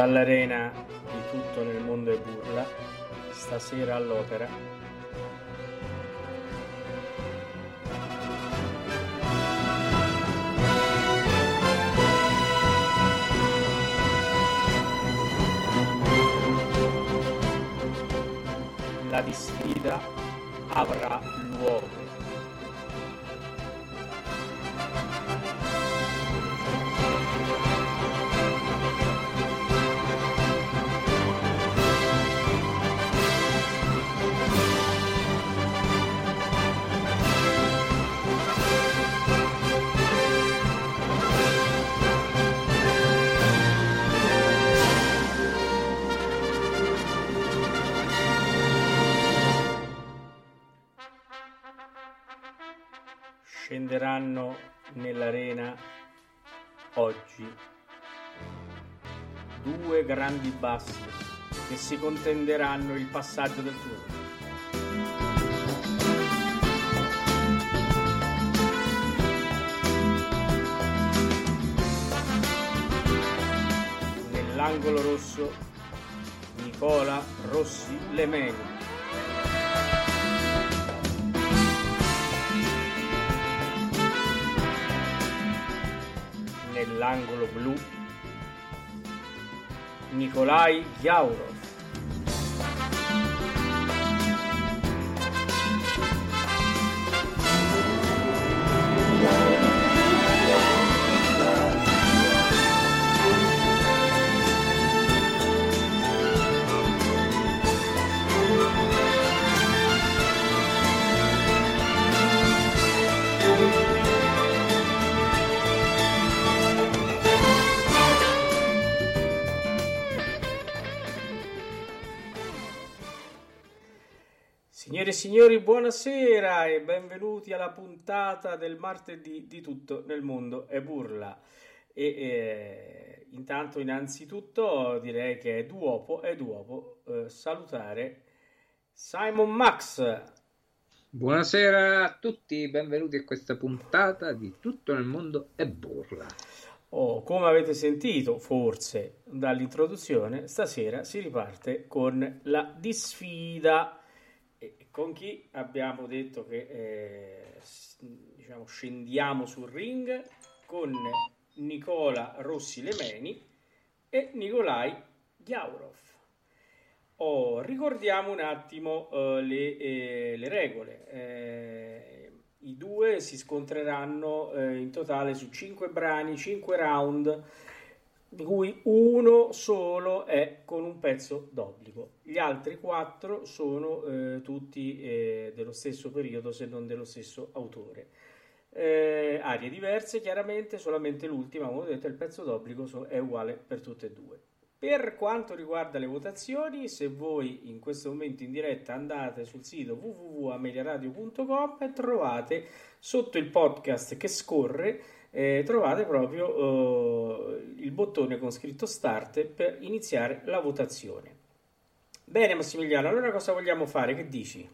Dall'arena di tutto nel mondo è burla, stasera all'opera. La disfida avrà oggi due grandi bassi che si contenderanno il passaggio del turno. Nell'angolo rosso Nicola Rossi Lemeni. Nell'angolo blu Nikolai Yaurov. Signore e signori, buonasera e benvenuti alla puntata del martedì di tutto nel mondo è burla. E eh, intanto, innanzitutto, direi che è duopo, è duopo eh, salutare Simon Max. Buonasera a tutti, benvenuti a questa puntata di Tutto nel mondo è burla. Oh, come avete sentito, forse dall'introduzione, stasera si riparte con la disfida. Con chi abbiamo detto che eh, diciamo, scendiamo sul ring con Nicola Rossi Lemeni e Nikolai Ghiaurov. Oh, ricordiamo un attimo eh, le, eh, le regole. Eh, I due si scontreranno eh, in totale su 5 brani, 5 round, di cui uno solo è con un pezzo d'obbligo. Gli altri quattro sono eh, tutti eh, dello stesso periodo, se non dello stesso autore. Eh, arie diverse, chiaramente, solamente l'ultima, come ho detto, il pezzo d'obbligo è uguale per tutte e due. Per quanto riguarda le votazioni, se voi in questo momento in diretta andate sul sito www.ameliaradio.com trovate sotto il podcast che scorre eh, trovate proprio eh, il bottone con scritto Start per iniziare la votazione. Bene Massimiliano, allora cosa vogliamo fare? Che dici?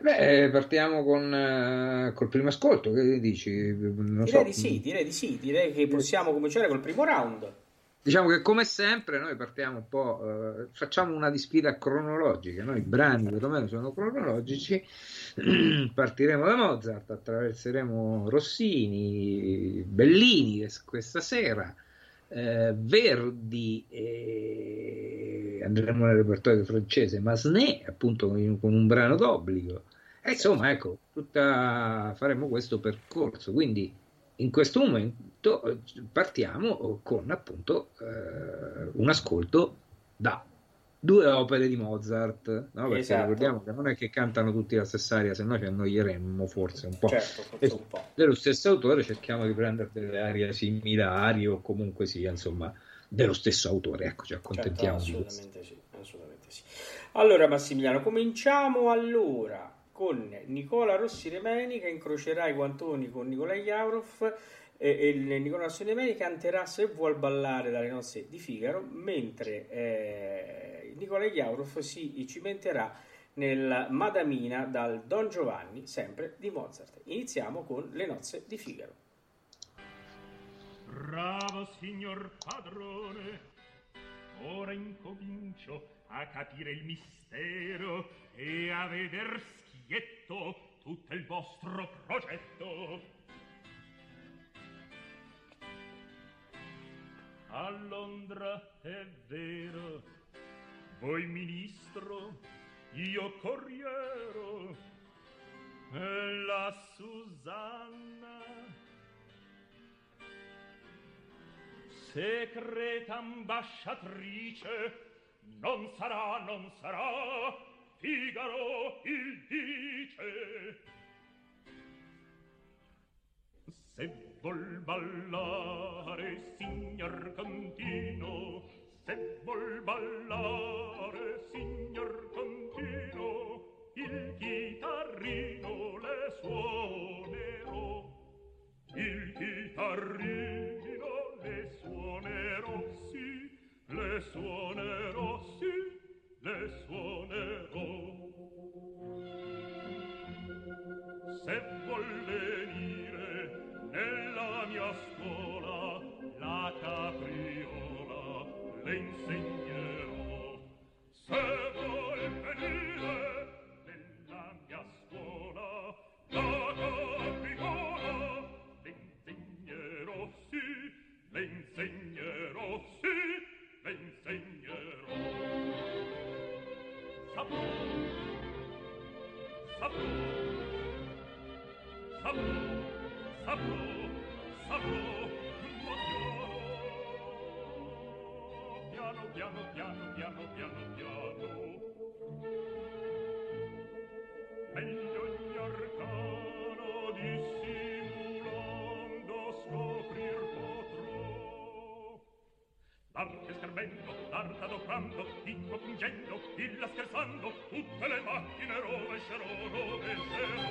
Beh, partiamo con uh, col primo ascolto, che dici? Non direi so. di sì, direi di sì, direi che possiamo cominciare col primo round. Diciamo che come sempre noi partiamo un po', uh, facciamo una disfida cronologica, no? i brani perlomeno sono cronologici, partiremo da Mozart, attraverseremo Rossini, Bellini questa sera, eh, Verdi, eh, andremo nel repertorio francese, Masné appunto con un brano d'obbligo, e insomma ecco, tutta, faremo questo percorso, quindi in questo momento eh, partiamo con appunto eh, un ascolto da due opere di Mozart, no? perché esatto. ricordiamo che non è che cantano tutti la stessa aria, se no ci annoieremmo forse un po'. Certo, forse un po'. Dello stesso autore cerchiamo di prendere delle arie similari o comunque sia, insomma, dello stesso autore, ecco, ci accontentiamo certo, assolutamente sì, assolutamente sì. Allora Massimiliano, cominciamo allora con Nicola Rossi Remeni che incrocerà i guantoni con Nicolai Jaurov e, e Nicola Rossi Remeni canterà Se vuol ballare dalle nozze di Figaro mentre eh, Nicolai Jaurov si cimenterà nel Madamina dal Don Giovanni sempre di Mozart. Iniziamo con Le nozze di Figaro. Bravo signor padrone, ora incomincio a capire il mistero e a veder schietto tutto il vostro progetto. A Londra è vero, voi ministro, io corriero, e la Susanna secreta ambasciatrice non sarà, non sarà, Figaro il dice. Se vuol ballare signor Contino Se vuol ballare signor Contino Il chitarrino le suonerò. Il chitarrino le suonerò sì Le suonerò sì le suonerò se vuol venire nella mia scuola la capriola le insegnerò. Se vuol venire nella mia scuola la capriola tormento, artadoprando, dico pungendo, illa scherzando, tutte le macchine rovescerò, rovescerò.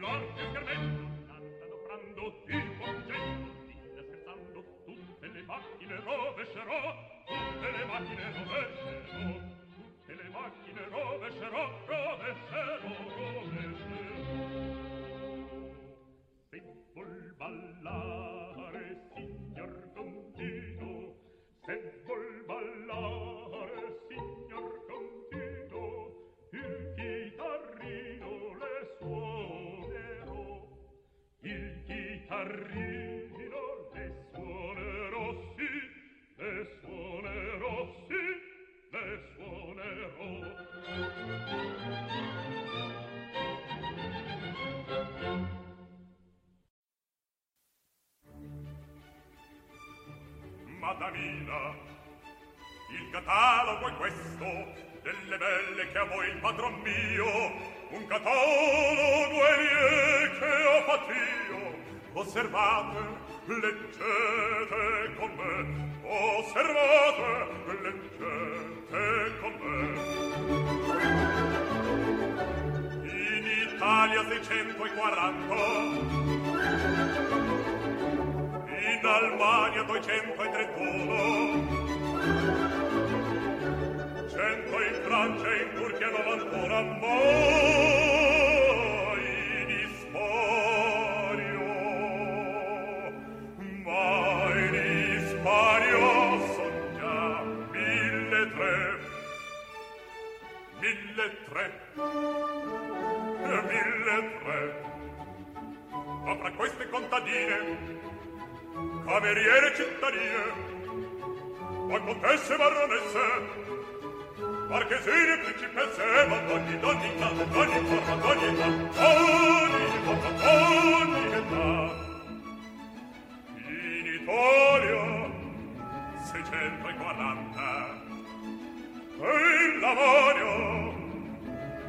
L'arte schermendo, artadoprando, dico pungendo, illa scherzando, tutte le macchine rovescerò, tutte le macchine rovescerò, tutte le macchine rovescerò, rovescerò, rovescerò. Madamina, il catalogo è questo, delle belle che a voi il padron mio, un catalogo è che ho fatto io. Osservate, leggete con me, osservate, leggete con me. In Italia 640 in Albania 231 100 in Francia in Turchia 91 a e cittadine, ma contesse, baronesse, marchesine, principesse, ma d'ogni, d'ogni età, d'ogni forma, d'ogni età, d'ogni forma, d'ogni età. In Italia, seicento e quaranta, e in Lavorio,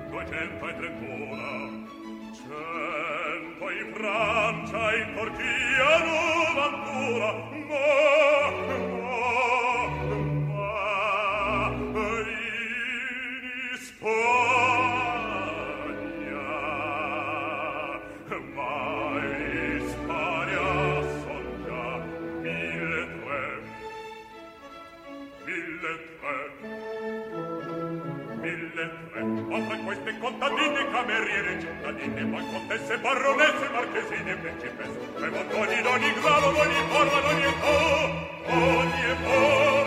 duecento e trentuno, cento in Francia, in Turchia, novantuno, Oh oltre queste contadine, cameriere, cittadine, ma contesse, baronesse, marchesine, principesse, prevotoni d'ogni grado, d'ogni forma, d'ogni età, ogni età.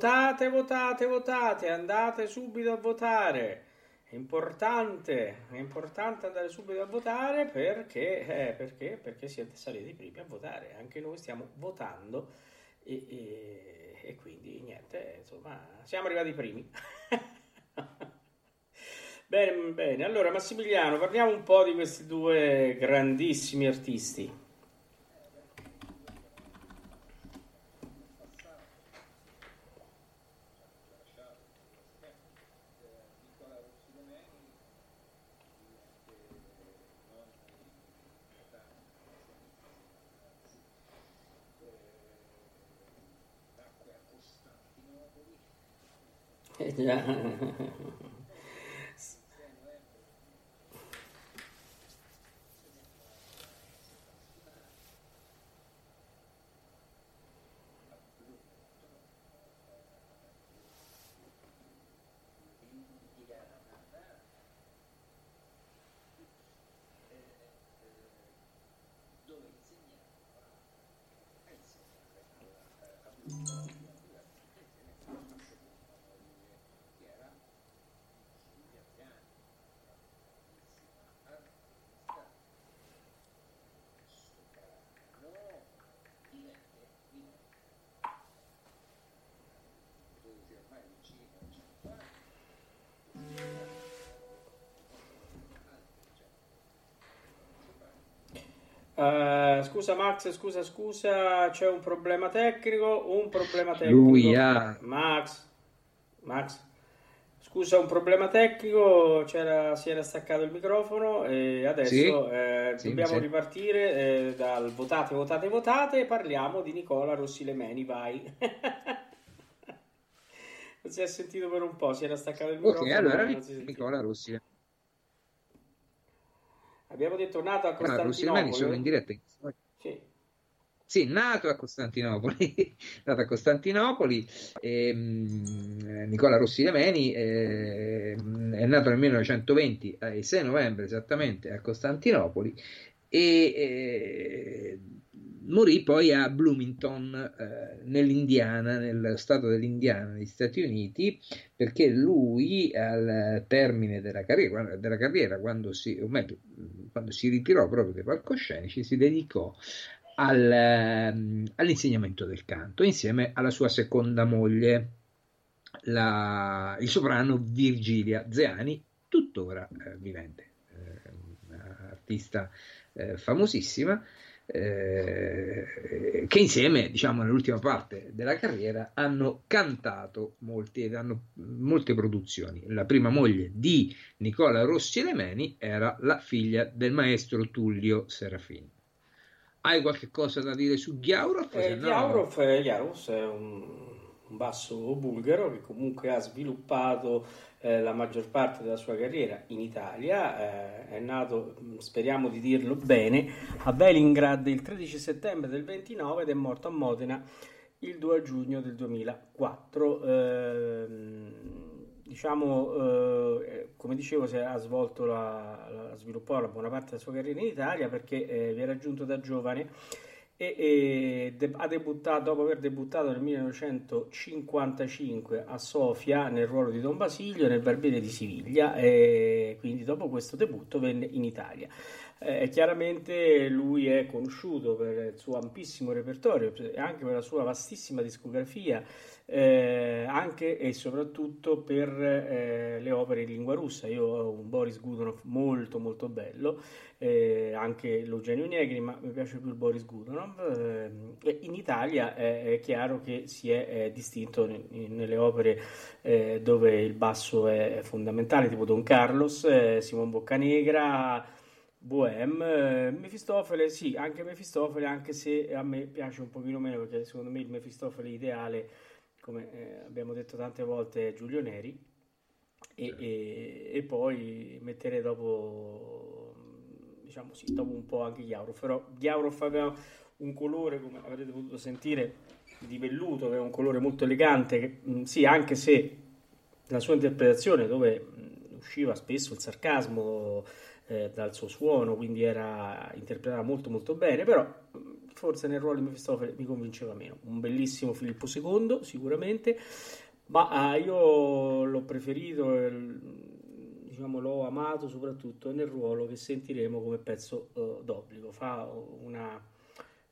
Votate, votate, votate, andate subito a votare. È importante, è importante andare subito a votare perché, eh, perché, perché siete saliti primi a votare. Anche noi stiamo votando e, e, e quindi niente, insomma, siamo arrivati primi. bene, bene, allora Massimiliano, parliamo un po' di questi due grandissimi artisti. Uh, scusa Max, scusa, scusa, c'è un problema tecnico, un problema tecnico. Lui ha... Max, Max, scusa, un problema tecnico, c'era, si era staccato il microfono e adesso Sì, eh, sì, dobbiamo sì. ripartire eh, dal votate, votate, votate e parliamo di Nicola Rossi Lemeni, vai. non si è sentito per un po', si era staccato il Ok, microfono. allora si sentiva. Nicola Rossi. Abbiamo detto nato a Allora, Rossi Lemani sono in Costantinopoli. diretta. Sì. Sì, nato a Costantinopoli, nato a Costantinopoli, ehm, eh, Nicola Rossi Lemeni ehm, è nato nel 1920, il 6 novembre esattamente, a Costantinopoli e eh, morì poi a Bloomington, eh, nell'Indiana, nello stato dell'Indiana, negli Stati Uniti, perché lui al termine della carriera, della carriera quando, si, meglio, quando si ritirò proprio dai palcoscenici, si dedicò al, ehm, all'insegnamento del canto insieme alla sua seconda moglie, la, il soprano Virgilia Zeani, tuttora eh, vivente, eh, artista eh, famosissima, eh, che insieme, diciamo, nell'ultima parte della carriera hanno cantato molti ed hanno molte produzioni. La prima moglie di Nicola Rossi Lemeni era la figlia del maestro Tullio Serafini. Hai qualche cosa da dire su Ghiaurov? Se Eh, no- eh, Ghiaurov è un, un basso bulgaro che comunque ha sviluppato eh, la maggior parte della sua carriera in Italia. eh, è nato, mh, speriamo di dirlo bene, a Leningrad il 13 settembre del 29 ed è morto a Modena il 2 giugno del 2004. Ehm, diciamo, eh, come dicevo, ha svolto la, la, sviluppò la buona parte della sua carriera in Italia perché eh, vi era giunto da giovane e, e de- ha debuttato, dopo aver debuttato nel 1955 a Sofia nel ruolo di Don Basilio nel Barbiere di Siviglia e quindi dopo questo debutto venne in Italia. Eh, chiaramente lui è conosciuto per il suo ampissimo repertorio e anche per la sua vastissima discografia, eh, anche e soprattutto per eh, le opere in lingua russa. Io ho un Boris Godunov molto molto bello, eh, anche l'Eugenio Negri, ma mi piace più il Boris Godunov. Eh, in Italia è, è, chiaro che si è, è distinto ne, nelle opere eh, dove il basso è fondamentale, tipo Don Carlos, eh, Simon Boccanegra. Bohème, Mefistofele, sì, anche Mefistofele, anche se a me piace un pochino meno perché secondo me il Mefistofele ideale, come eh, abbiamo detto tante volte, Giulio Neri. E, e, e poi mettere dopo, diciamo sì, dopo un po' anche Ghiaurov, però Ghiaurov aveva un colore, come avrete potuto sentire, di velluto, aveva un colore molto elegante, che, mh, sì, anche se la sua interpretazione dove mh, usciva spesso il sarcasmo, eh, dal suo suono, quindi era interpretata molto molto bene, però forse nel ruolo di Mefistofele mi convinceva meno. Un bellissimo Filippo II, sicuramente, ma eh, io l'ho preferito, diciamo, l'ho amato soprattutto nel ruolo che sentiremo come pezzo uh, d'obbligo. Fa una...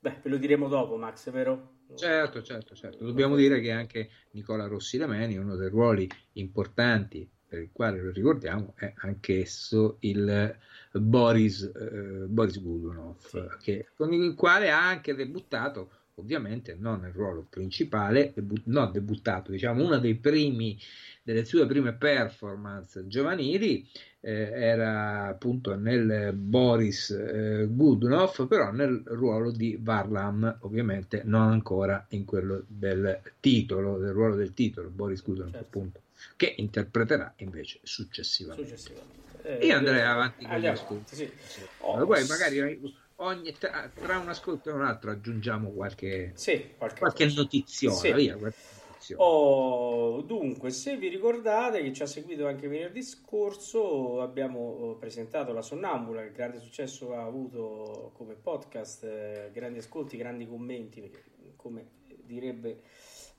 Beh, ve lo diremo dopo, Max, vero? Certo, certo, certo. Dobbiamo dire che anche Nicola Rossi Lemeni, uno dei ruoli importanti per il quale lo ricordiamo, è anch'esso il Boris, eh, Boris Gudunov, che, con il quale ha anche debuttato, ovviamente non nel ruolo principale, debu- no, debuttato, diciamo, dei primi, delle sue prime performance giovanili, eh, era appunto nel Boris eh, Gudunov, però nel ruolo di Varlam, ovviamente non ancora in quello del titolo, del ruolo del titolo, Boris Gudunov certo. appunto che interpreterà invece successivamente. successivamente. Eh, Io andrei avanti con gli ascolti. Sì. Sì. Oh, poi magari ogni, tra, tra, un ascolto e un altro aggiungiamo qualche, sì, qualche, qualche notizione. Via, qualche Oh, dunque, se vi ricordate che ci ha seguito anche venerdì scorso, abbiamo oh, presentato La Sonnambula, che grande successo ha avuto come podcast, eh, grandi ascolti, grandi commenti, perché come direbbe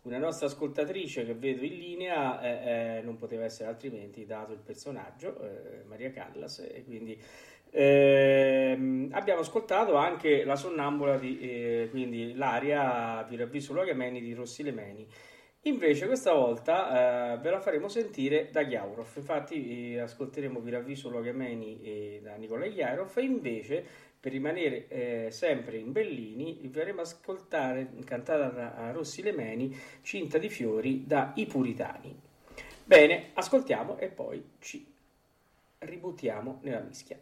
una nostra ascoltatrice che vedo in linea eh, eh, non poteva essere altrimenti dato il personaggio, eh, Maria Callas, e quindi ehm, abbiamo ascoltato anche la sonnambula di eh, quindi l'aria Viravviso Luogameni di Rossi Lemeni. Invece questa volta eh, ve la faremo sentire da Chiaurov, infatti eh, ascolteremo Viravviso Luogameni da Nicola Chiaurov invece per rimanere eh, sempre in Bellini, vi faremo ascoltare, cantata da Rossi Lemeni, Cinta di fiori da I Puritani. Bene, ascoltiamo e poi ci ributtiamo nella mischia.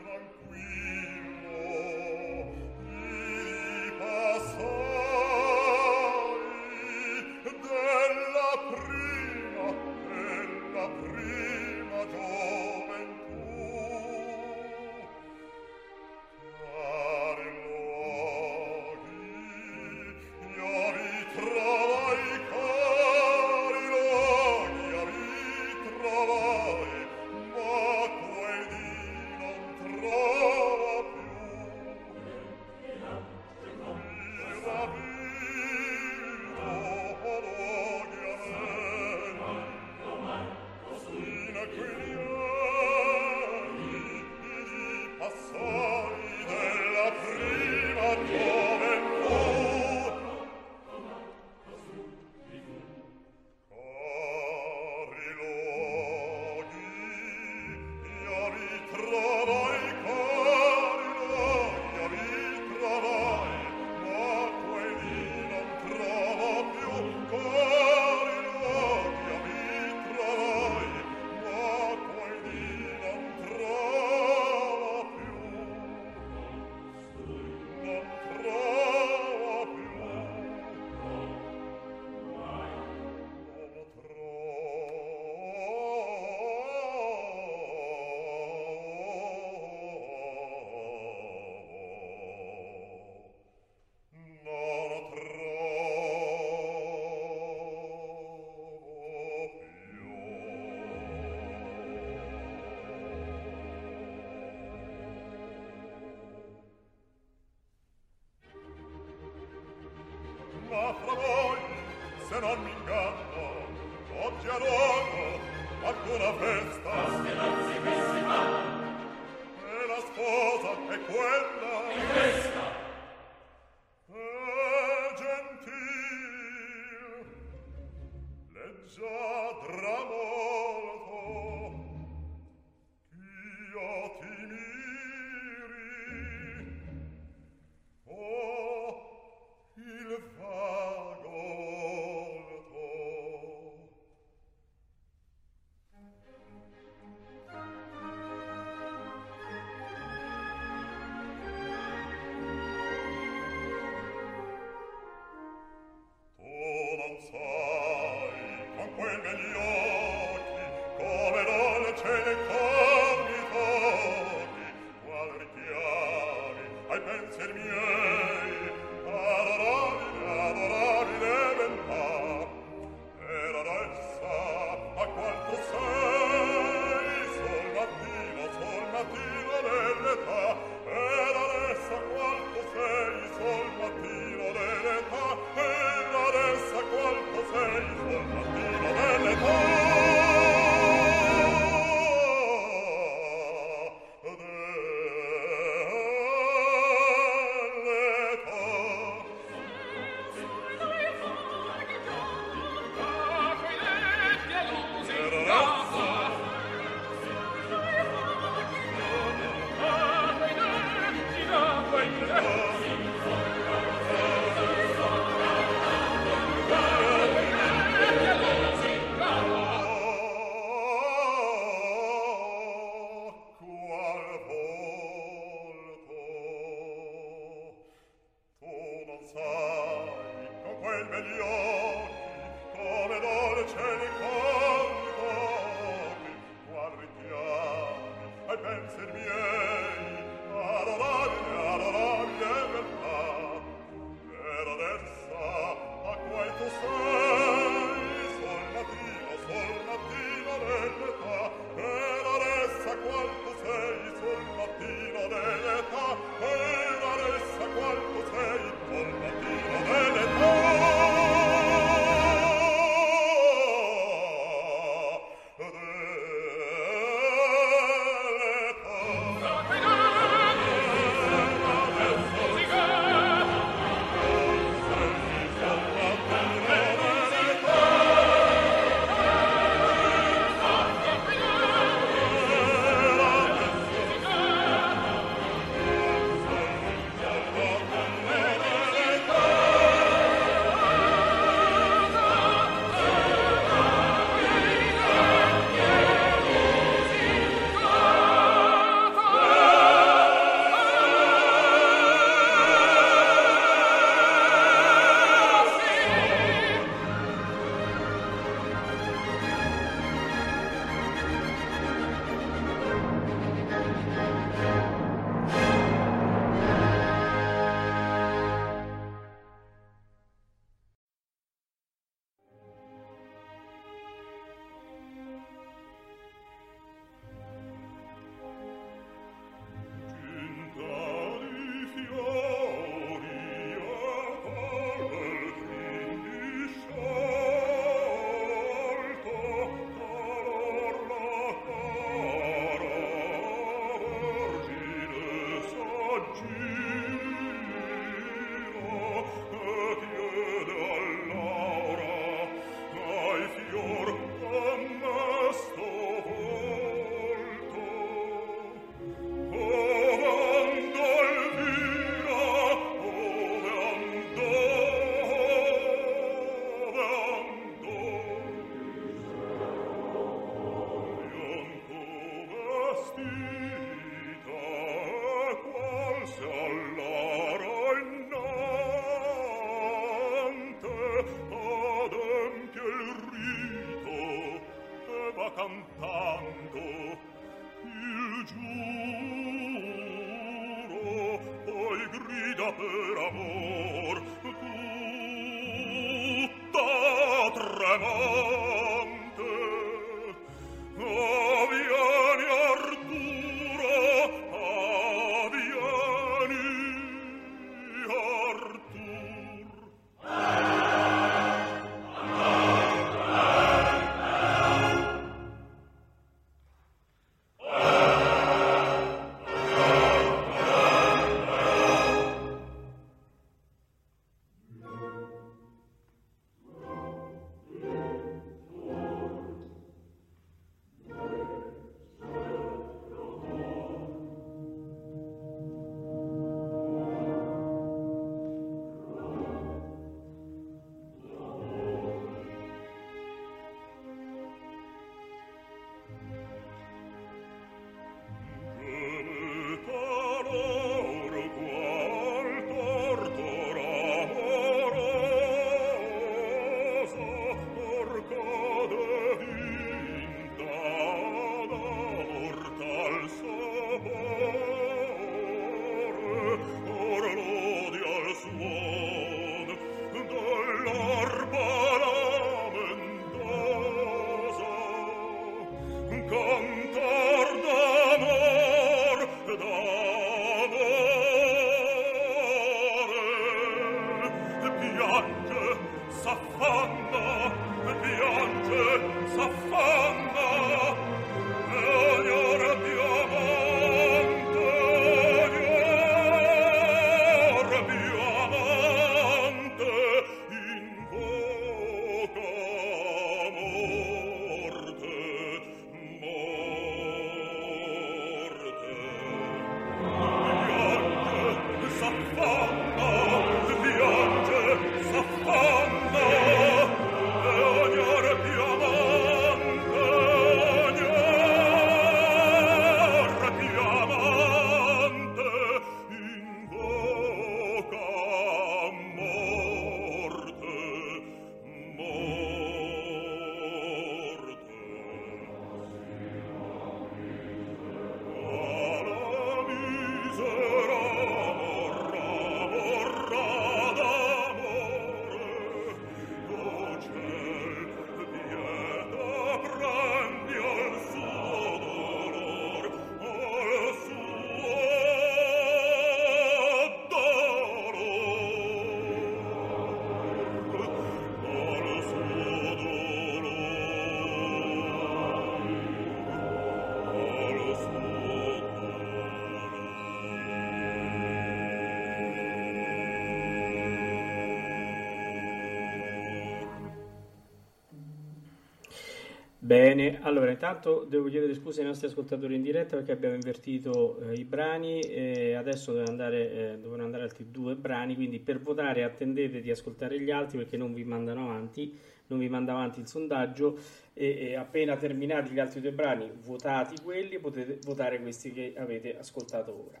Bene, allora intanto devo chiedere scusa ai nostri ascoltatori in diretta perché abbiamo invertito eh, i brani e adesso devono andare, eh, andare altri due brani, quindi per votare attendete di ascoltare gli altri perché non vi mandano avanti, non vi manda avanti il sondaggio e, e appena terminati gli altri due brani, votati quelli, potete votare questi che avete ascoltato ora.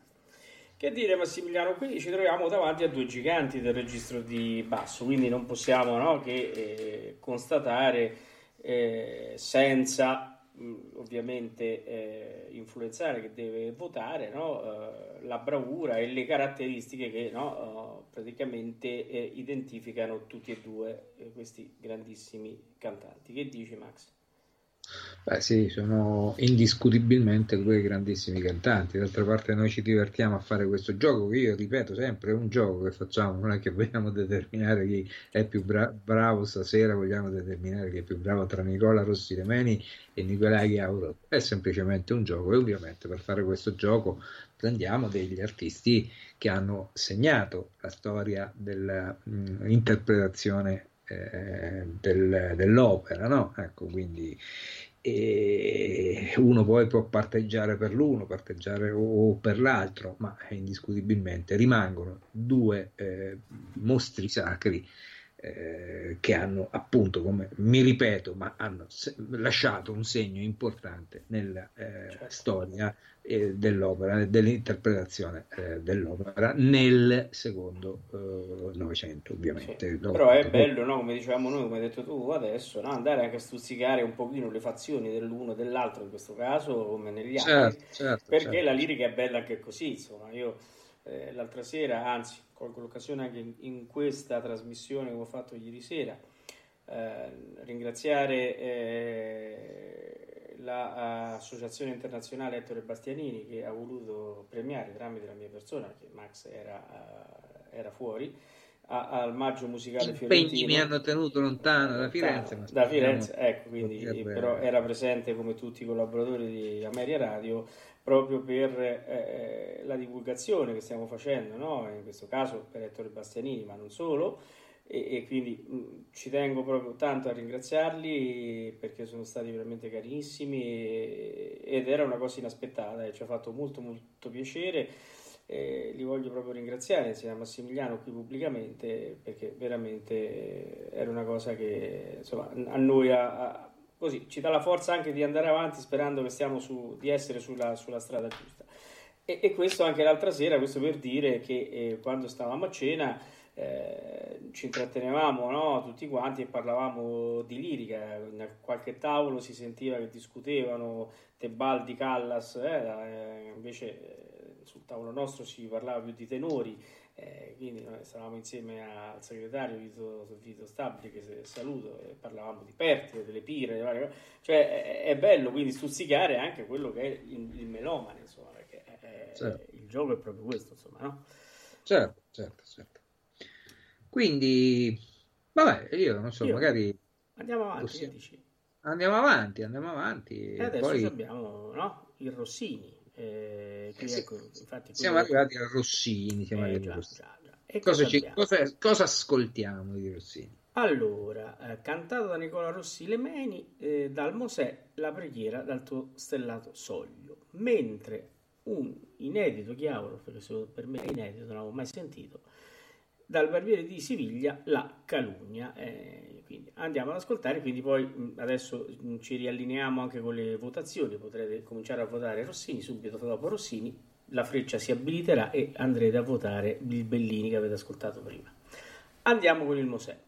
Che dire Massimiliano, qui ci troviamo davanti a due giganti del registro di basso, quindi non possiamo no, che eh, constatare eh, senza ovviamente eh, influenzare che deve votare no? eh, la bravura e le caratteristiche che no? Eh, praticamente identificano tutti e due questi grandissimi cantanti. Che dici Max? Beh sì, sono indiscutibilmente due grandissimi cantanti, d'altra parte noi ci divertiamo a fare questo gioco che io ripeto sempre è un gioco che facciamo, non è che vogliamo determinare chi è più bra- bravo stasera, vogliamo determinare chi è più bravo tra Nicola Rossi Remeni e Nicolai Chiauro, è semplicemente un gioco e ovviamente per fare questo gioco prendiamo degli artisti che hanno segnato la storia dell'interpretazione eh, del, dell'opera, no? Ecco, quindi e uno poi può parteggiare per l'uno, parteggiare o per l'altro, ma indiscutibilmente rimangono due eh, mostri sacri eh, che hanno appunto, come mi ripeto, ma hanno se- lasciato un segno importante nella eh, certo. storia eh, dell'opera, dell'interpretazione eh, dell'opera nel secondo eh, Novecento, ovviamente. Sì. Però è bello, no? come dicevamo noi, come hai detto tu adesso, no? andare anche a stuzzicare un pochino le fazioni dell'uno e dell'altro, in questo caso, come negli altri, certo, certo, perché certo. la lirica è bella anche così, insomma, io l'altra sera, anzi, colgo l'occasione anche in, in, questa trasmissione che ho fatto ieri sera, eh, ringraziare eh, l'associazione internazionale Ettore Bastianini che ha voluto premiare tramite la mia persona, perché Max era, eh, era fuori, a, al maggio musicale Impegni fiorentino. mi hanno tenuto lontano da Firenze. Da Firenze, ecco, quindi però era presente come tutti i collaboratori di Ameria Radio proprio per eh, la divulgazione che stiamo facendo, no? in questo caso per Ettore Bastianini, ma non solo, e, e quindi mh, ci tengo proprio tanto a ringraziarli perché sono stati veramente carissimi e, ed era una cosa inaspettata e ci ha fatto molto molto piacere. Eh, li voglio proprio ringraziare insieme a Massimiliano qui pubblicamente perché veramente era una cosa che insomma, a noi ha, così ci dà la forza anche di andare avanti sperando che stiamo su, di essere sulla, sulla strada giusta. E, e, questo anche l'altra sera, questo per dire che eh, quando stavamo a cena eh, ci intrattenevamo no, tutti quanti e parlavamo di lirica, in qualche tavolo si sentiva che discutevano Tebaldi, Callas, eh, eh invece eh, sul tavolo nostro si parlava più di tenori eh, quindi noi stavamo insieme al segretario Vito, Vito Stabili, che saluto, e parlavamo di Pertile, delle pire, varie... cioè è, è, bello quindi stuzzicare anche quello che è il, il melomane, insomma, perché è, certo. il gioco è proprio questo, insomma, no? Certo, certo, certo. Quindi, vabbè, io non so, Io- magari Andiamo avanti, Possiamo- andiamo avanti, andiamo avanti. E adesso poi abbiamo no? il Rossini. Eh, Eh sì, ecco, infatti, siamo arrivati a Rossini. Siamo Eh, arrivati già, a Rossini. già, già. E Cosa, cosa ci- cosa- cosa ascoltiamo di Rossini? Allora, eh, cantato da Nicola Rossi Lemeni, eh, dal Mosè, la preghiera dal tuo stellato soglio. Mentre un inedito chiavolo, perché per me è inedito, non l'avevo mai sentito, dal Barbiere di Siviglia, la calunnia. Eh, andiamo ad ascoltare, quindi poi adesso ci riallineiamo anche con le votazioni, potrete cominciare a votare Rossini, subito dopo Rossini la freccia si abiliterà e andrete a votare il Bellini che avete ascoltato prima. Andiamo con il Mosè.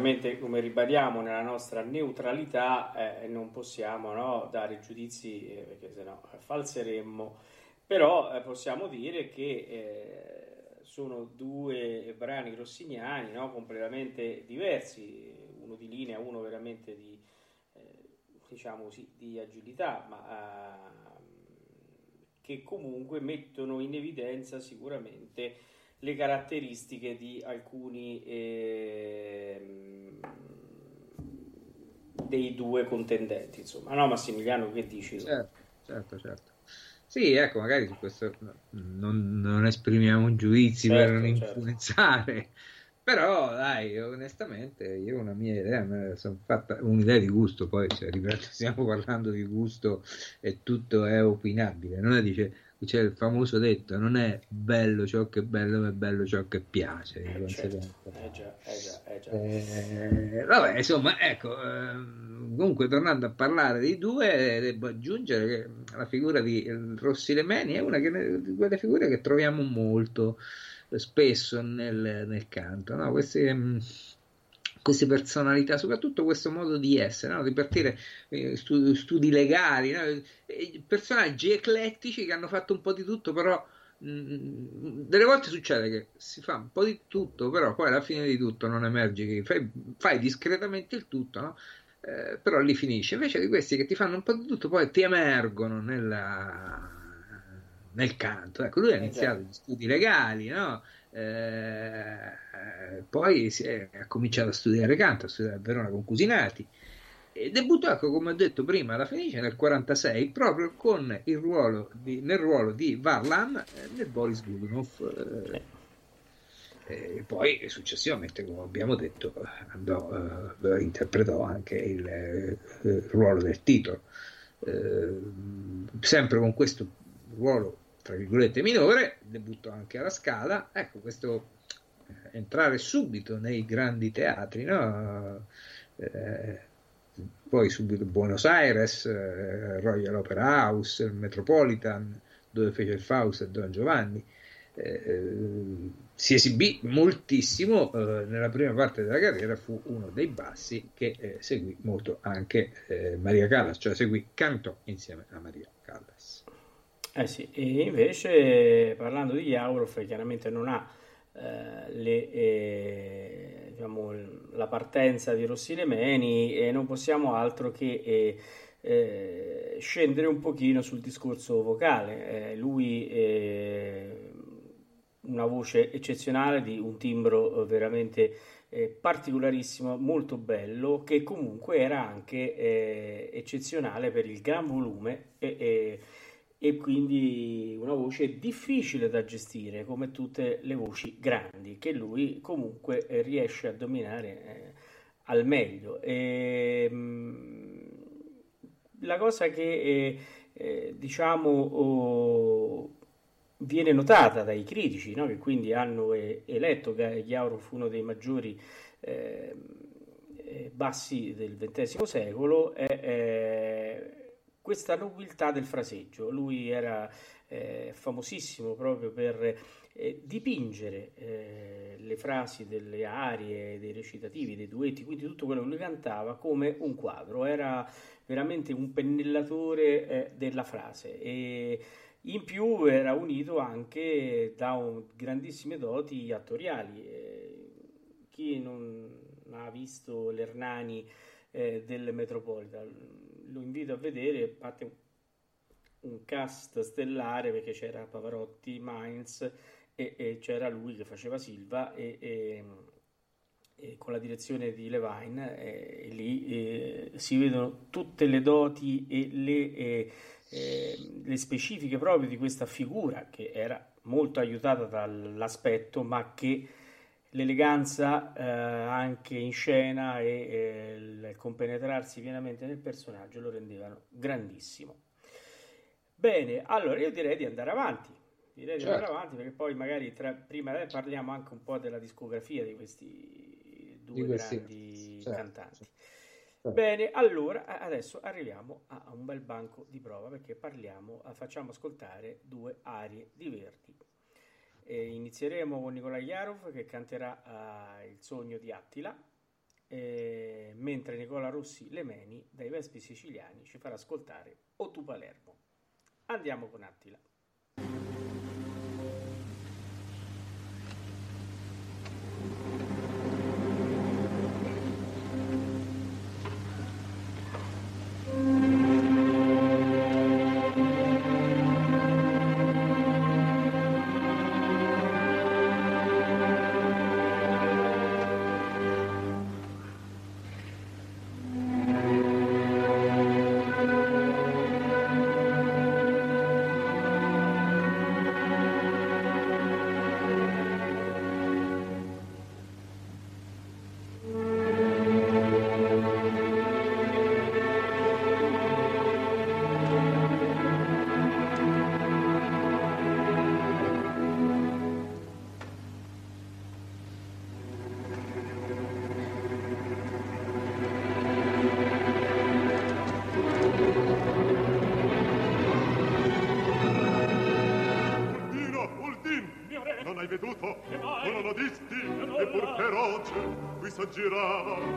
Chiaramente come ribadiamo nella nostra neutralità eh, non possiamo no, dare giudizi eh, perché sennò falseremmo. Però eh, possiamo dire che eh, sono due brani rossiniani no, completamente diversi uno di linea uno veramente di eh, diciamo sì, di agilità ma ehm, che comunque mettono in evidenza sicuramente le caratteristiche di alcuni eh, dei due contendenti, insomma. No, Massimiliano, che dici? Certo, certo, certo. Sì, ecco, magari su questo non, non esprimiamo giudizi certo, per non certo. influenzare, però dai, onestamente io una mia idea, me sono fatta un'idea di gusto, poi cioè, ripeto, stiamo parlando di gusto e tutto è opinabile, non è dice c'è il famoso detto non è bello ciò che è bello ma è bello ciò che piace eh, certo. eh già, eh già, eh già. Eh, vabbè insomma ecco ehm, comunque tornando a parlare dei due devo aggiungere che la figura di Rossi Lemeni è una di quelle figure che troviamo molto spesso nel, nel canto no? queste queste personalità, soprattutto questo modo di essere, no? di partire eh, studi, studi legali, no? personaggi eclettici che hanno fatto un po' di tutto, però mh, mm, delle volte succede che si fa un po' di tutto, però poi alla fine di tutto non emerge, fai, fai discretamente il tutto, no? eh, però lì finisce. Invece di questi che ti fanno un po' di tutto, poi ti emergono nella, nel canto. Ecco, lui ha iniziato gli studi legali, no? Eh, poi ha cominciato a studiare canto, a studiare a Verona con Cusinati, E debuttò, ecco, come ho detto prima, alla Fenice nel 46 proprio con il ruolo di, nel ruolo di Varlam eh, nel Boris Godunov. Eh, e poi successivamente, come abbiamo detto, andò, eh, interpretò anche il, eh, il, ruolo del titolo. Eh, sempre con questo ruolo, tra virgolette, minore, debuttò anche alla Scala. Ecco, questo eh, entrare subito nei grandi teatri, no? Eh, poi subito Buenos Aires, eh, Royal Opera House, il Metropolitan, dove fece il Faust e Don Giovanni. Eh, si esibì moltissimo eh, nella prima parte della carriera, fu uno dei bassi che eh, seguì molto anche eh, Maria Callas, cioè seguì, cantò insieme a Maria. Eh sì, e invece parlando di Jaurov, chiaramente non ha eh, le, eh, diciamo, la partenza di Rossi Lemeni e non possiamo altro che eh, scendere un pochino sul discorso vocale. lui una voce eccezionale di un timbro veramente eh, particolarissimo, molto bello, che comunque era anche eh, eccezionale per il gran volume e, e, quindi una voce difficile da gestire, come tutte le voci grandi, che lui comunque eh, riesce a dominare eh, al meglio. E, mh, mm, la cosa che eh, eh, diciamo... Viene notata dai critici, no? che quindi hanno eletto Ghiauro uno dei maggiori eh, eh bassi del XX secolo, è questa nobiltà del fraseggio. Lui era eh, famosissimo proprio per eh, dipingere eh, le frasi delle arie, dei recitativi, dei duetti, quindi tutto quello che lui cantava come un quadro, era veramente un pennellatore eh, della frase. E, in più era unito anche da un, grandissime doti attoriali. Eh, chi non ha visto l'Ernani eh, del Metropolitan lo invito a vedere, a parte un, cast stellare perché c'era Pavarotti, Mainz e, e c'era lui che faceva Silva e, e, e con la direzione di Levine e lì si vedono tutte le doti e le le specifiche proprio di questa figura che era molto aiutata dall'aspetto ma che l'eleganza eh, anche in scena e eh, il compenetrarsi pienamente nel personaggio lo rendevano grandissimo. Bene, allora io direi di andare avanti. Direi certo. di andare certo. avanti perché poi magari tra, prima parliamo anche un po' della discografia di questi due di questi, grandi certo, cantanti. Certo. Bene, allora adesso arriviamo a un bel banco di prova perché parliamo, facciamo ascoltare due arie di Verdi. E inizieremo con Nicolai Yarov che canterà uh, Il sogno di Attila, eh, mentre Nicola Rossi Lemeni dai Vespi Siciliani ci farà ascoltare O tu Palermo. Andiamo con Attila. S'aggirava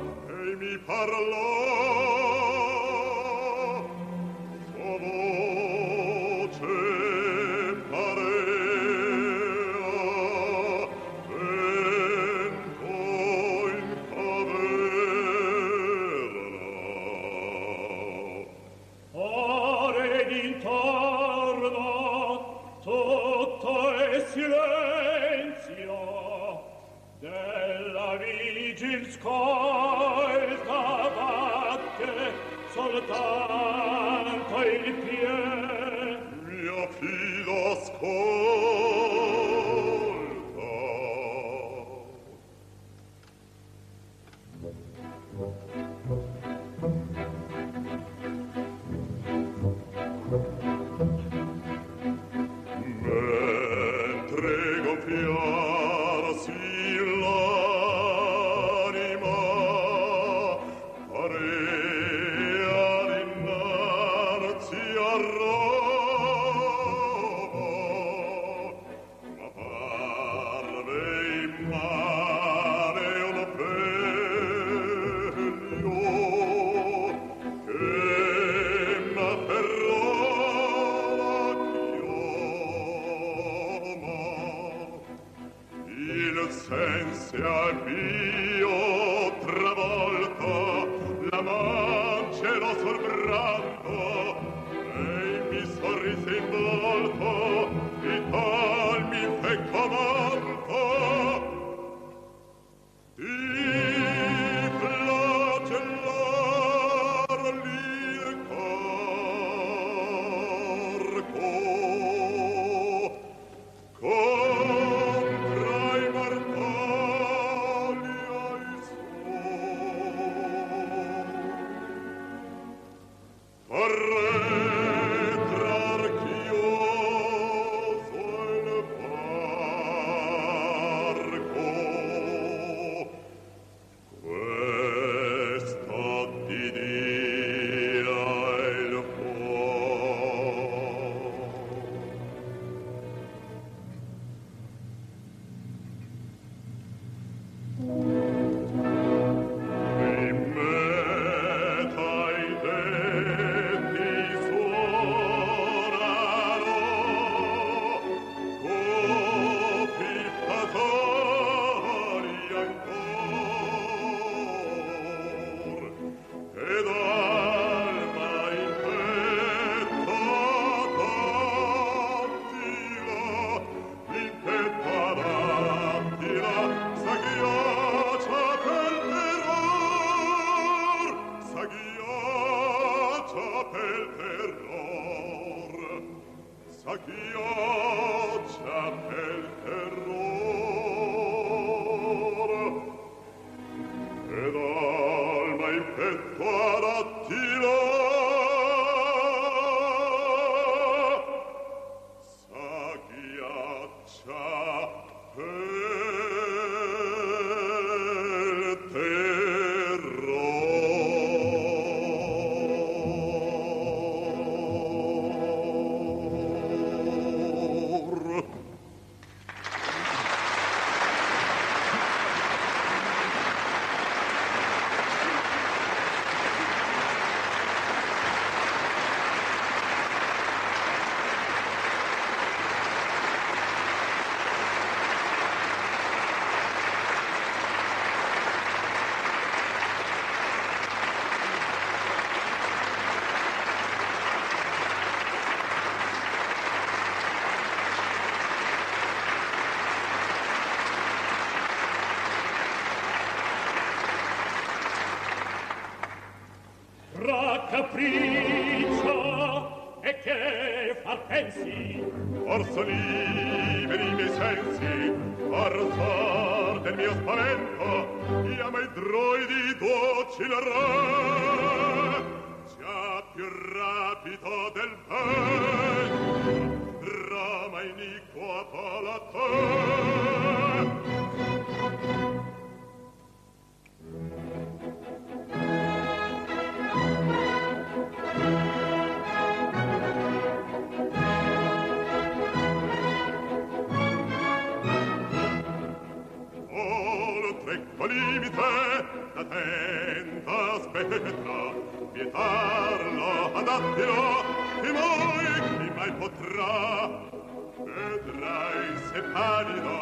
pallida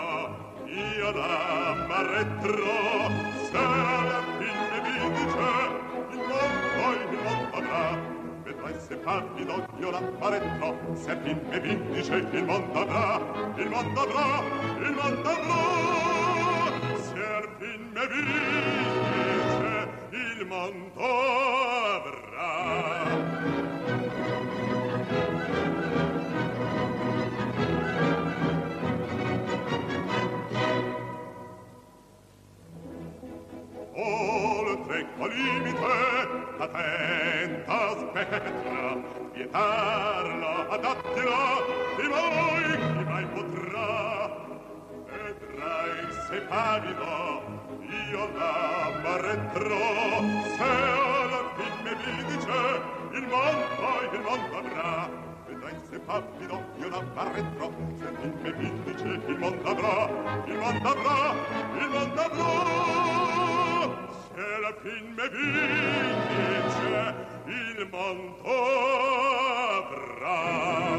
io la retro se alla fine mi dice mondo poi non potrà vedrai se parli d'occhio l'apparetto se mi dice il mondo avrà il mondo avrà il mondo avrà. Se mi dice il mondo avrà. Attenta spettra vietarla adattila chi mai chi mai potrà? Vedrai se pavido io la barretterò se alla fine mi dice il mondo il mondo avrà. Vedrai se pavido io la barretterò se il me mi dice il mondo avrà il mondo avrà il mondo avrà se la fin me vince il mondo avrà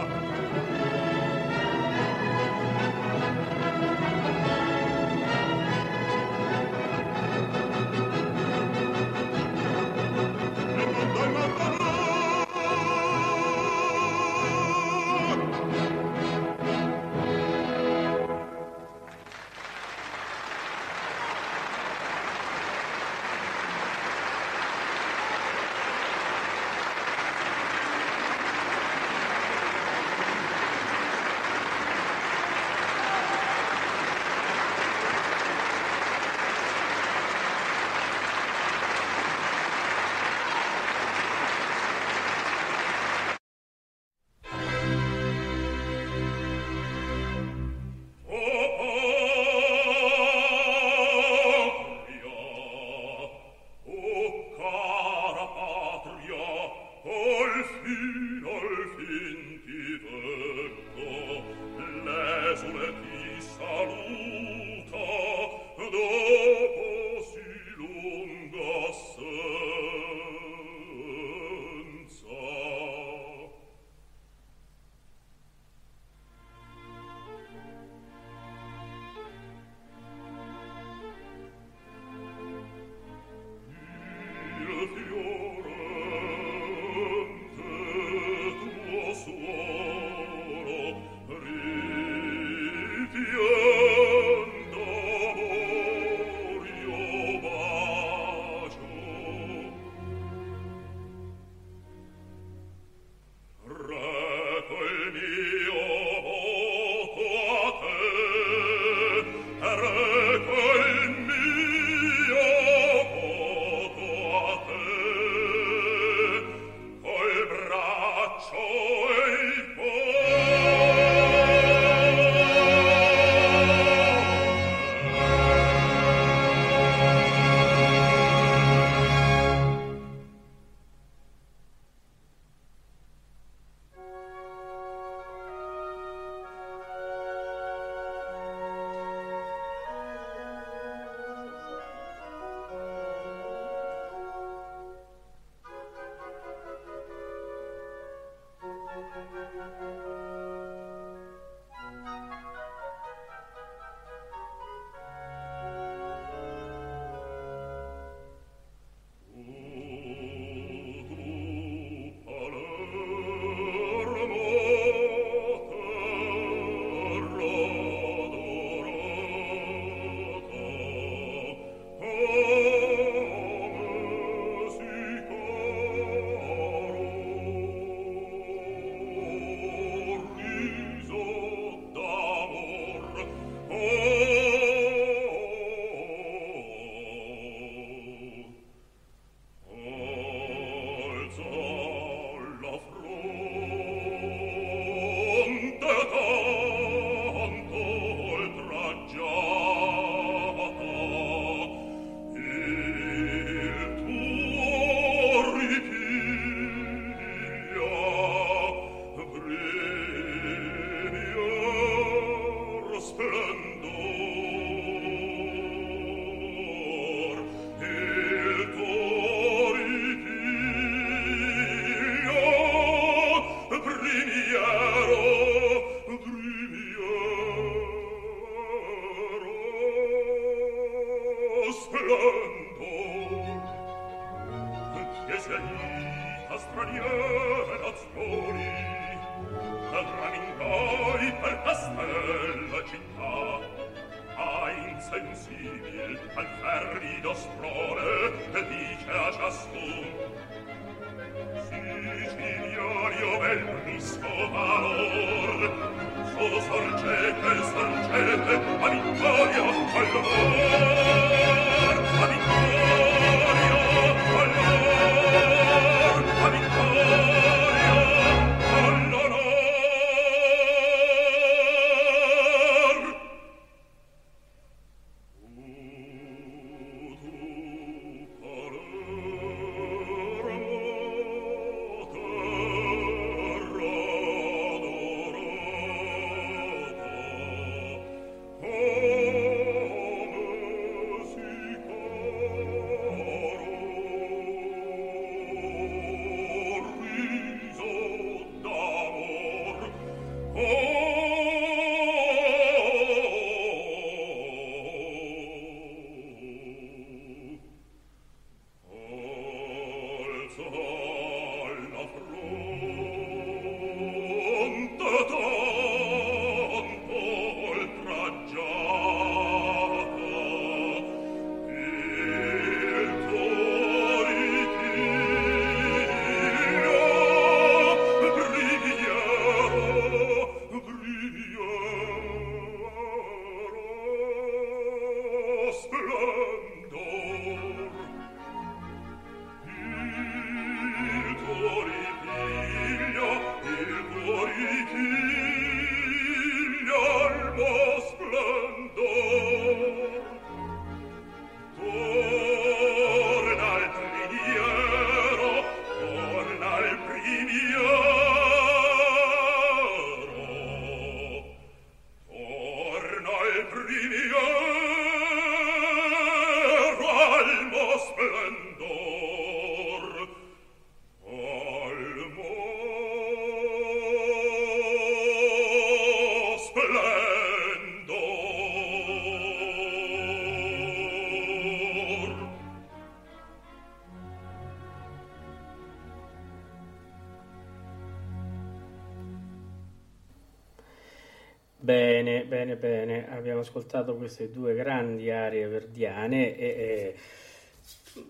Bene, bene. Abbiamo ascoltato queste due grandi aree verdiane e, e...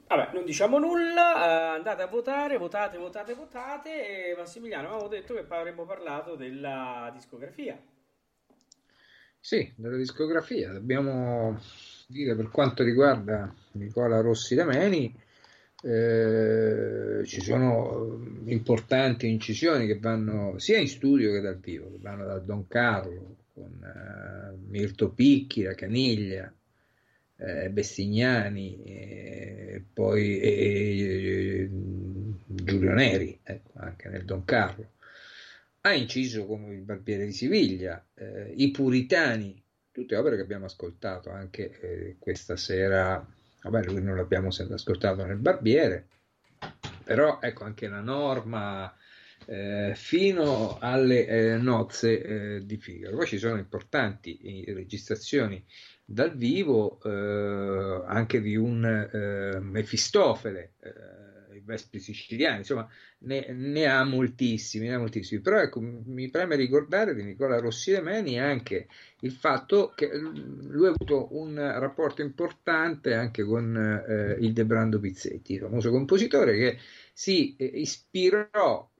Vabbè, non diciamo nulla, eh, andate a votare, votate, votate, votate. E Massimiliano, avevamo detto che avremmo parlato della discografia. Sì, della discografia. Dobbiamo dire per quanto riguarda Nicola Rossi Dameni, eh, ci sono importanti incisioni che vanno sia in studio che dal vivo, che vanno da Don Carlo Mirto Picchi, la Caniglia, eh, Bestignani, e poi e, Giulio Neri, ecco, anche nel Don Carlo. Ha inciso come il Barbiere di Siviglia, eh, I Puritani, tutte opere che abbiamo ascoltato anche eh, questa sera. Vabbè, lui non l'abbiamo sempre ascoltato nel Barbiere, però ecco anche la norma eh, fino alle eh, nozze eh, di Figaro. Poi ci sono importanti registrazioni dal vivo eh, anche di un eh, Mefistofele, i Vespri siciliani, insomma ne, ne, ha moltissimi, ne ha moltissimi. Però ecco, mi preme ricordare di Nicola Rossi Meni anche il fatto che lui ha avuto un rapporto importante anche con eh, il Debrando Pizzetti, famoso compositore che si eh, ispirò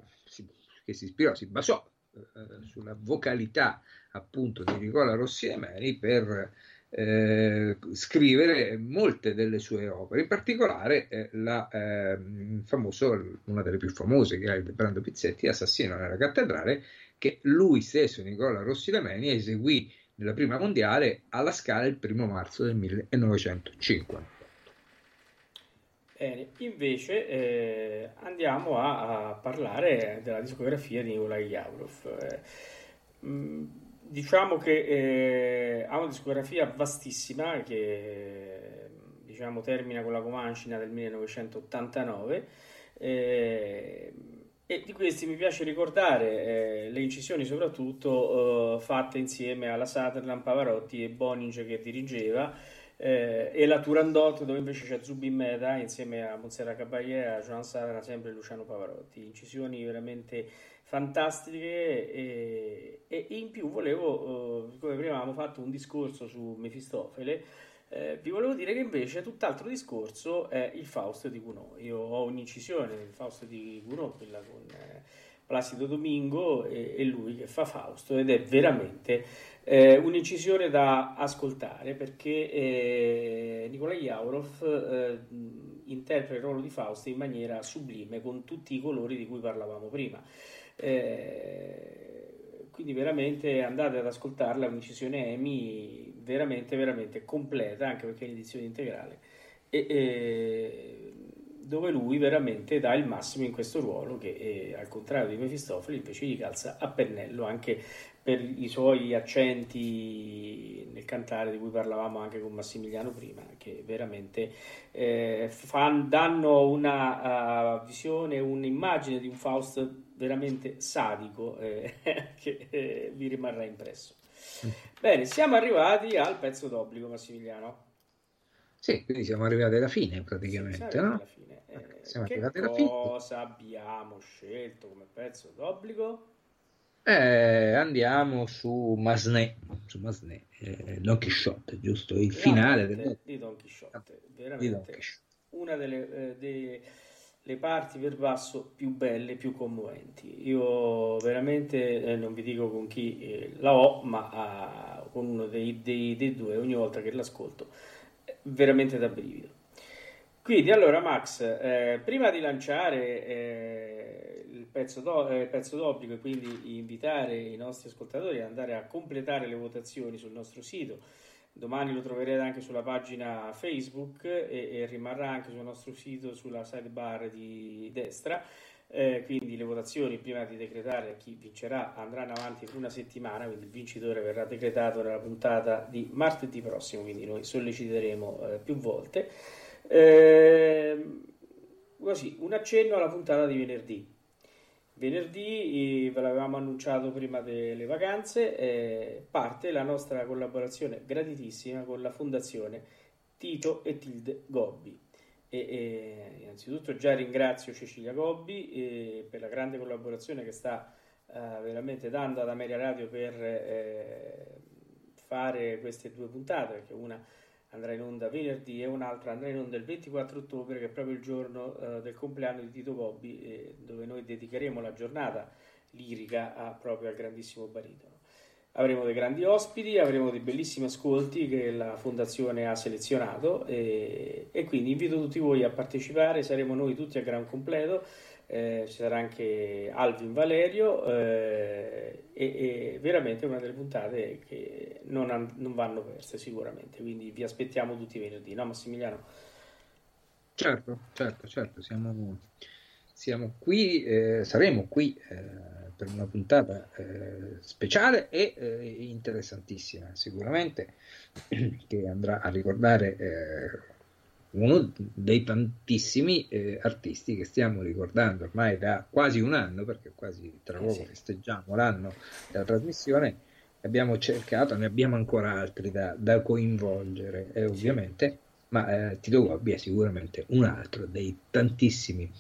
che si ispirò, si basò eh, sulla vocalità appunto di Nicola Rossi Ameri per eh, scrivere molte delle sue opere, in particolare eh, la, eh, famoso, una delle più famose che è il Brando Pizzetti, Assassino nella cattedrale, che lui stesso, Nicola Rossi Lameni, eseguì nella prima mondiale alla Scala il primo marzo del 1950. Bene, invece eh, andiamo a, a, parlare della discografia di Nikolai Yaurov. Eh, mh, diciamo che eh, ha una discografia vastissima che diciamo, termina con la Comancina del 1989 eh, e di questi mi piace ricordare eh, le incisioni soprattutto eh, fatte insieme alla Sutherland, Pavarotti e Boninge che dirigeva eh, e la Turandot dove invece c'è Zubin Meda insieme a Monserrat Caballé, a Joan Sarana sempre Luciano Pavarotti. Incisioni veramente fantastiche. E, e in più volevo eh, come prima avevamo fatto un discorso su Mefistofele eh, vi volevo dire che invece tutt'altro discorso è il Fausto di Gounod. Io ho un'incisione del Fausto di Gounod quella con eh, Placido Domingo e, e lui che fa Fausto ed è veramente eh, un'incisione da ascoltare perché eh, Nikolai Jaurov eh, interpreta il ruolo di Fausto in maniera sublime con tutti i colori di cui parlavamo prima. Eh, quindi veramente andate ad ascoltarla, un'incisione EMI veramente, veramente completa, anche perché è in edizione integrale, e, e, dove lui veramente dà il massimo in questo ruolo che eh, al contrario di Mefistofele invece gli calza a pennello anche per i suoi accenti nel cantare di cui parlavamo anche con Massimiliano prima, che veramente eh, fan, danno una uh, visione, un'immagine di un Faust veramente sadico eh, che eh, vi rimarrà impresso. Bene, siamo arrivati al pezzo d'obbligo, Massimiliano. Sì, quindi siamo arrivati alla fine praticamente, sì, no? Alla fine. Eh, siamo che arrivati alla fine. Cosa abbiamo scelto come pezzo d'obbligo? Eh, andiamo su Masné, su Masné eh, Don Quixote, giusto? Il finale del... di Don Quixote, veramente Don Quixote. una delle, eh, delle parti per basso più belle, più commoventi. Io veramente eh, non vi dico con chi eh, la ho, ma ah, con uno dei, dei, dei, due ogni volta che l'ascolto, veramente da brivido. Quindi allora Max, eh, prima di lanciare pezzo, do, eh, pezzo d'obbligo e quindi invitare i nostri ascoltatori ad andare a completare le votazioni sul nostro sito. Domani lo troverete anche sulla pagina Facebook e, e rimarrà anche sul nostro sito sulla sidebar di destra. Eh, quindi le votazioni prima di decretare chi vincerà andranno avanti per una settimana, quindi il vincitore verrà decretato nella puntata di martedì prossimo, quindi noi solleciteremo eh, più volte. Eh, così, un accenno alla puntata di venerdì. Venerdì, ve l'avevamo annunciato prima delle vacanze, eh, parte la nostra collaborazione gratitissima con la fondazione Tito e Tilde Gobbi. E, e, innanzitutto già ringrazio Cecilia Gobbi eh, per la grande collaborazione che sta eh, veramente dando ad Ameria Radio per eh, fare queste due puntate, perché una andrà in onda venerdì e un'altra andrà in onda il 24 ottobre, che è proprio il giorno eh, del compleanno di Tito Gobbi, dove noi dedicheremo la giornata lirica a, proprio al grandissimo baritono. Avremo dei grandi ospiti, avremo dei bellissimi ascolti che la Fondazione ha selezionato e, e quindi invito tutti voi a partecipare, saremo noi tutti a gran completo, eh, ci sarà anche Alvin Valerio eh, e, e, veramente una delle puntate che non, non, vanno perse sicuramente, quindi vi aspettiamo tutti venerdì, no Massimiliano? Certo, certo, certo, siamo, siamo qui, eh, saremo qui eh, per una puntata eh, speciale e eh, interessantissima sicuramente che andrà a ricordare uno dei tantissimi eh, artisti che stiamo ricordando ormai da quasi un anno perché quasi tra poco sì. festeggiamo l'anno della trasmissione abbiamo cercato, ne abbiamo ancora altri da, da coinvolgere e ovviamente sì ma eh, Tito Gobbi è sicuramente un altro dei tantissimi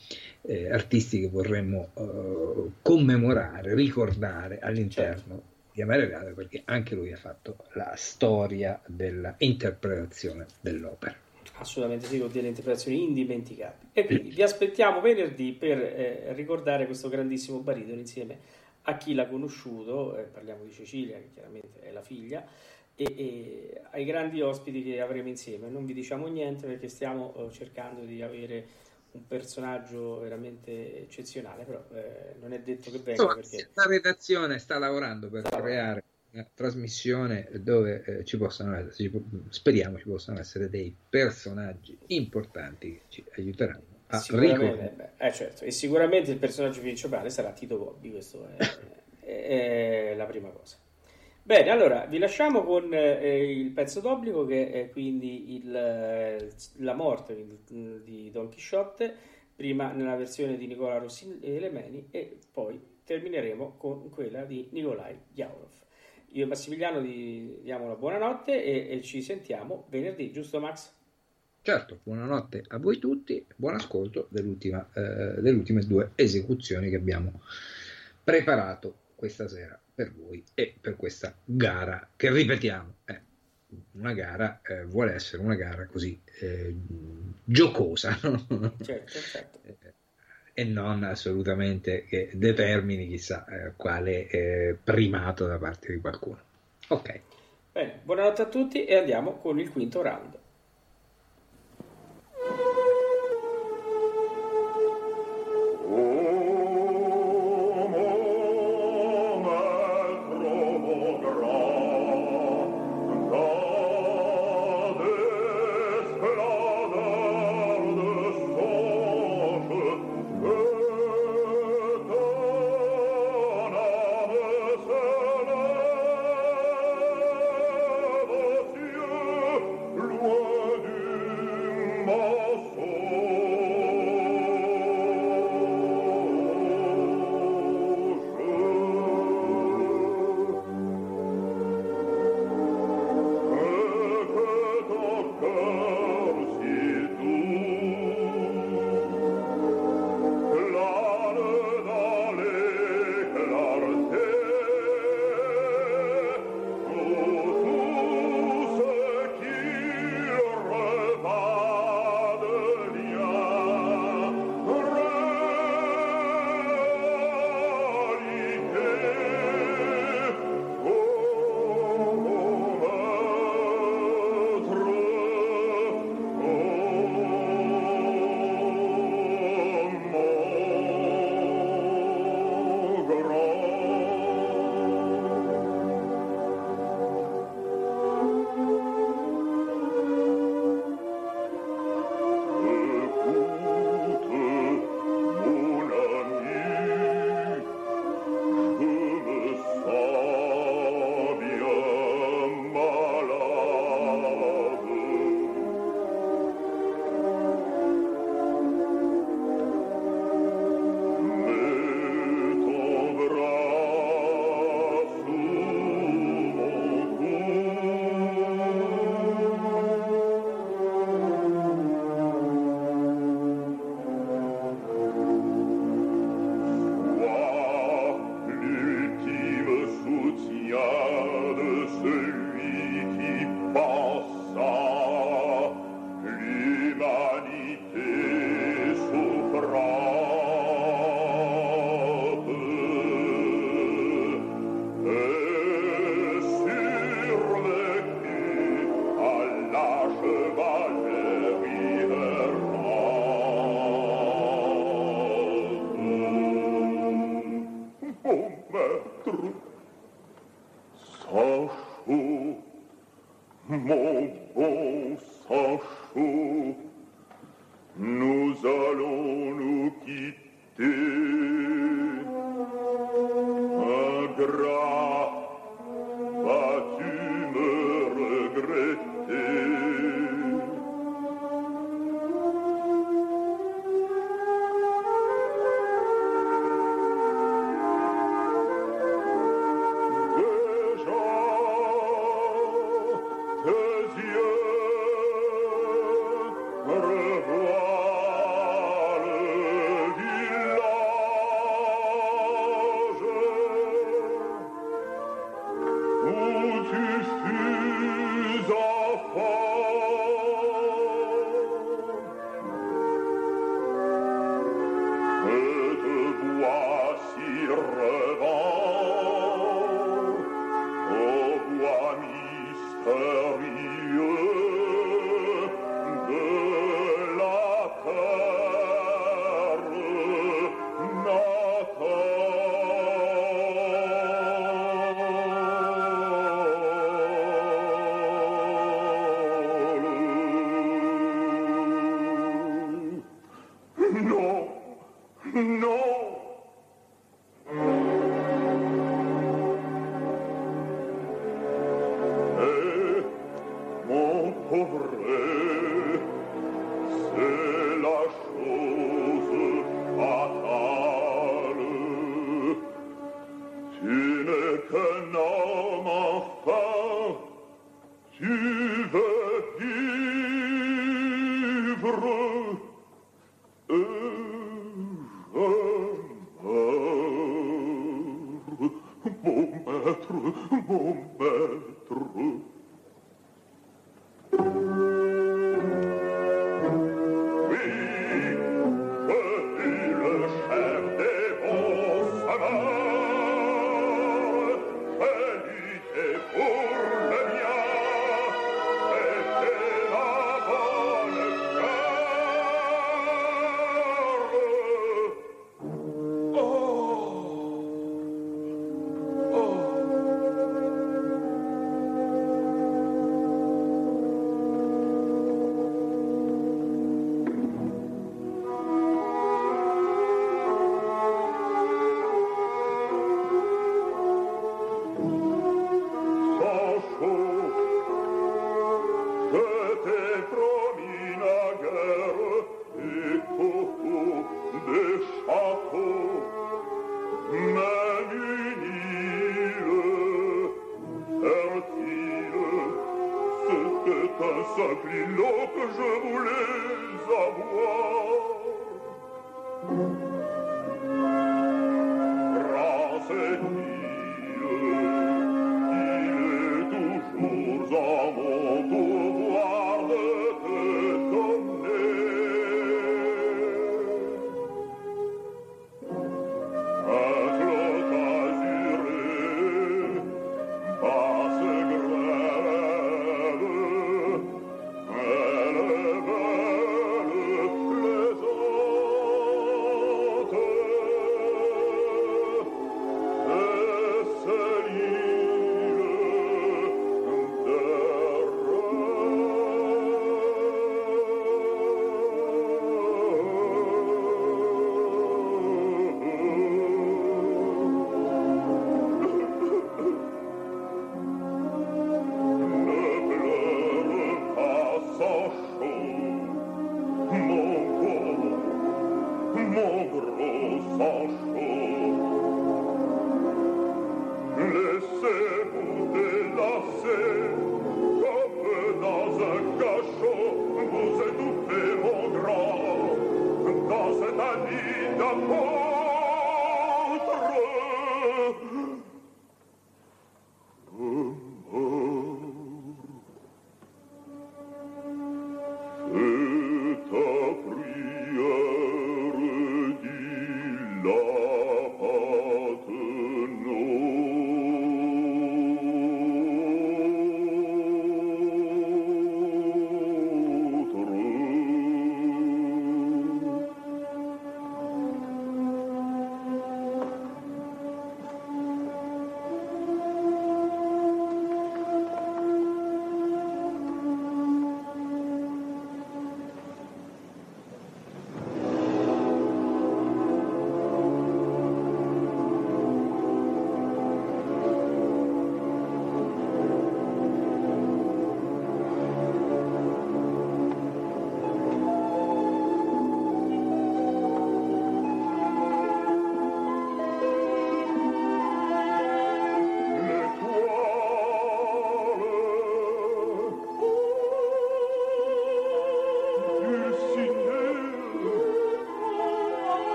eh, artisti che vorremmo eh, commemorare, ricordare all'interno certo. di Amaregale perché anche lui ha fatto la storia dell'interpretazione dell'opera. Assolutamente sì, con delle interpretazioni indimenticabili. E quindi vi aspettiamo venerdì per eh, ricordare questo grandissimo baritono insieme a chi l'ha conosciuto, eh, parliamo di Cecilia che chiaramente è la figlia, e, e, ai grandi ospiti che avremo insieme. Non vi diciamo niente perché stiamo uh, cercando di avere un personaggio veramente eccezionale, però eh, non è detto che venga. Insomma, perché... La redazione sta lavorando per sta creare una trasmissione dove eh, ci possano essere, speriamo ci possano essere dei personaggi importanti che ci aiuteranno a ricordare. Eh, certo. E sicuramente il personaggio principale sarà Tito Bobbi, questo è, è, è la prima cosa. Bene, allora vi lasciamo con eh, il pezzo d'obbligo che è quindi il, eh, la morte di Don Chisciotte, prima nella versione di Nicola Rossi e Lemeni e poi termineremo con quella di Nikolai Yaurov. Io e Massimiliano vi diamo la buonanotte e, e ci sentiamo venerdì, giusto Max? Certo, buonanotte a voi tutti, buon ascolto dell'ultima, eh, delle ultime due esecuzioni che abbiamo preparato questa sera per voi e per questa gara che ripetiamo è una gara eh, vuole essere una gara così eh, giocosa certo, certo. E non assolutamente che determini chissà eh, quale eh, primato da parte di qualcuno. Ok. Bene buonanotte a tutti e andiamo con il quinto round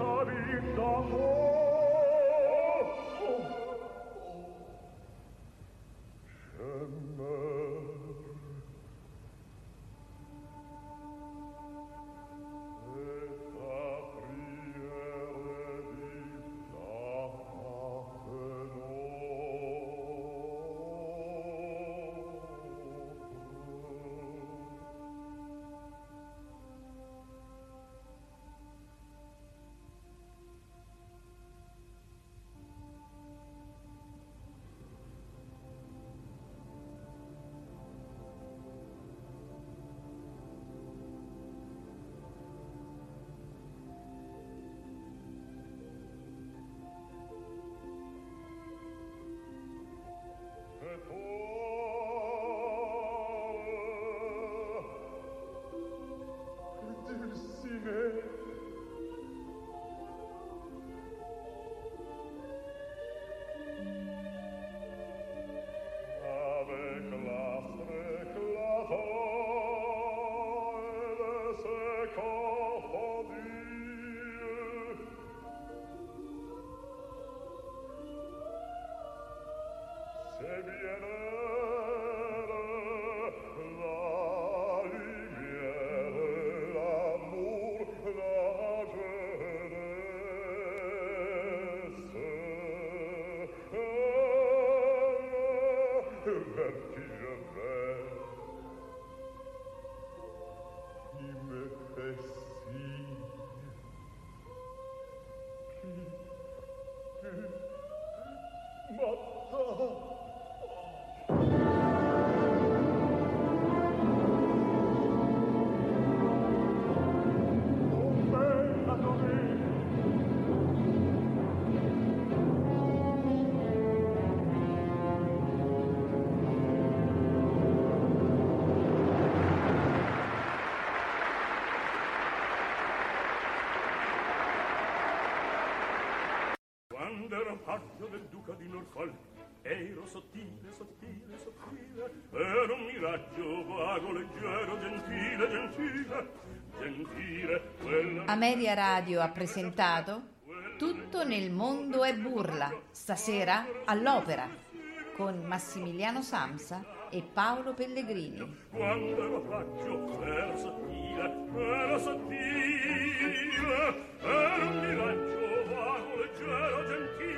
Victory, oh. the braccio del duca di Norfolk. Ero sottile, sottile, sottile ero un miraggio vago, leggero, gentile, gentile gentile quella... Ameria Radio ha presentato Tutto nel mondo è burla stasera all'opera con Massimiliano Samsa e Paolo Pellegrini. Quando ero braccio era sottile era sottile era un miraggio vago, leggero, gentile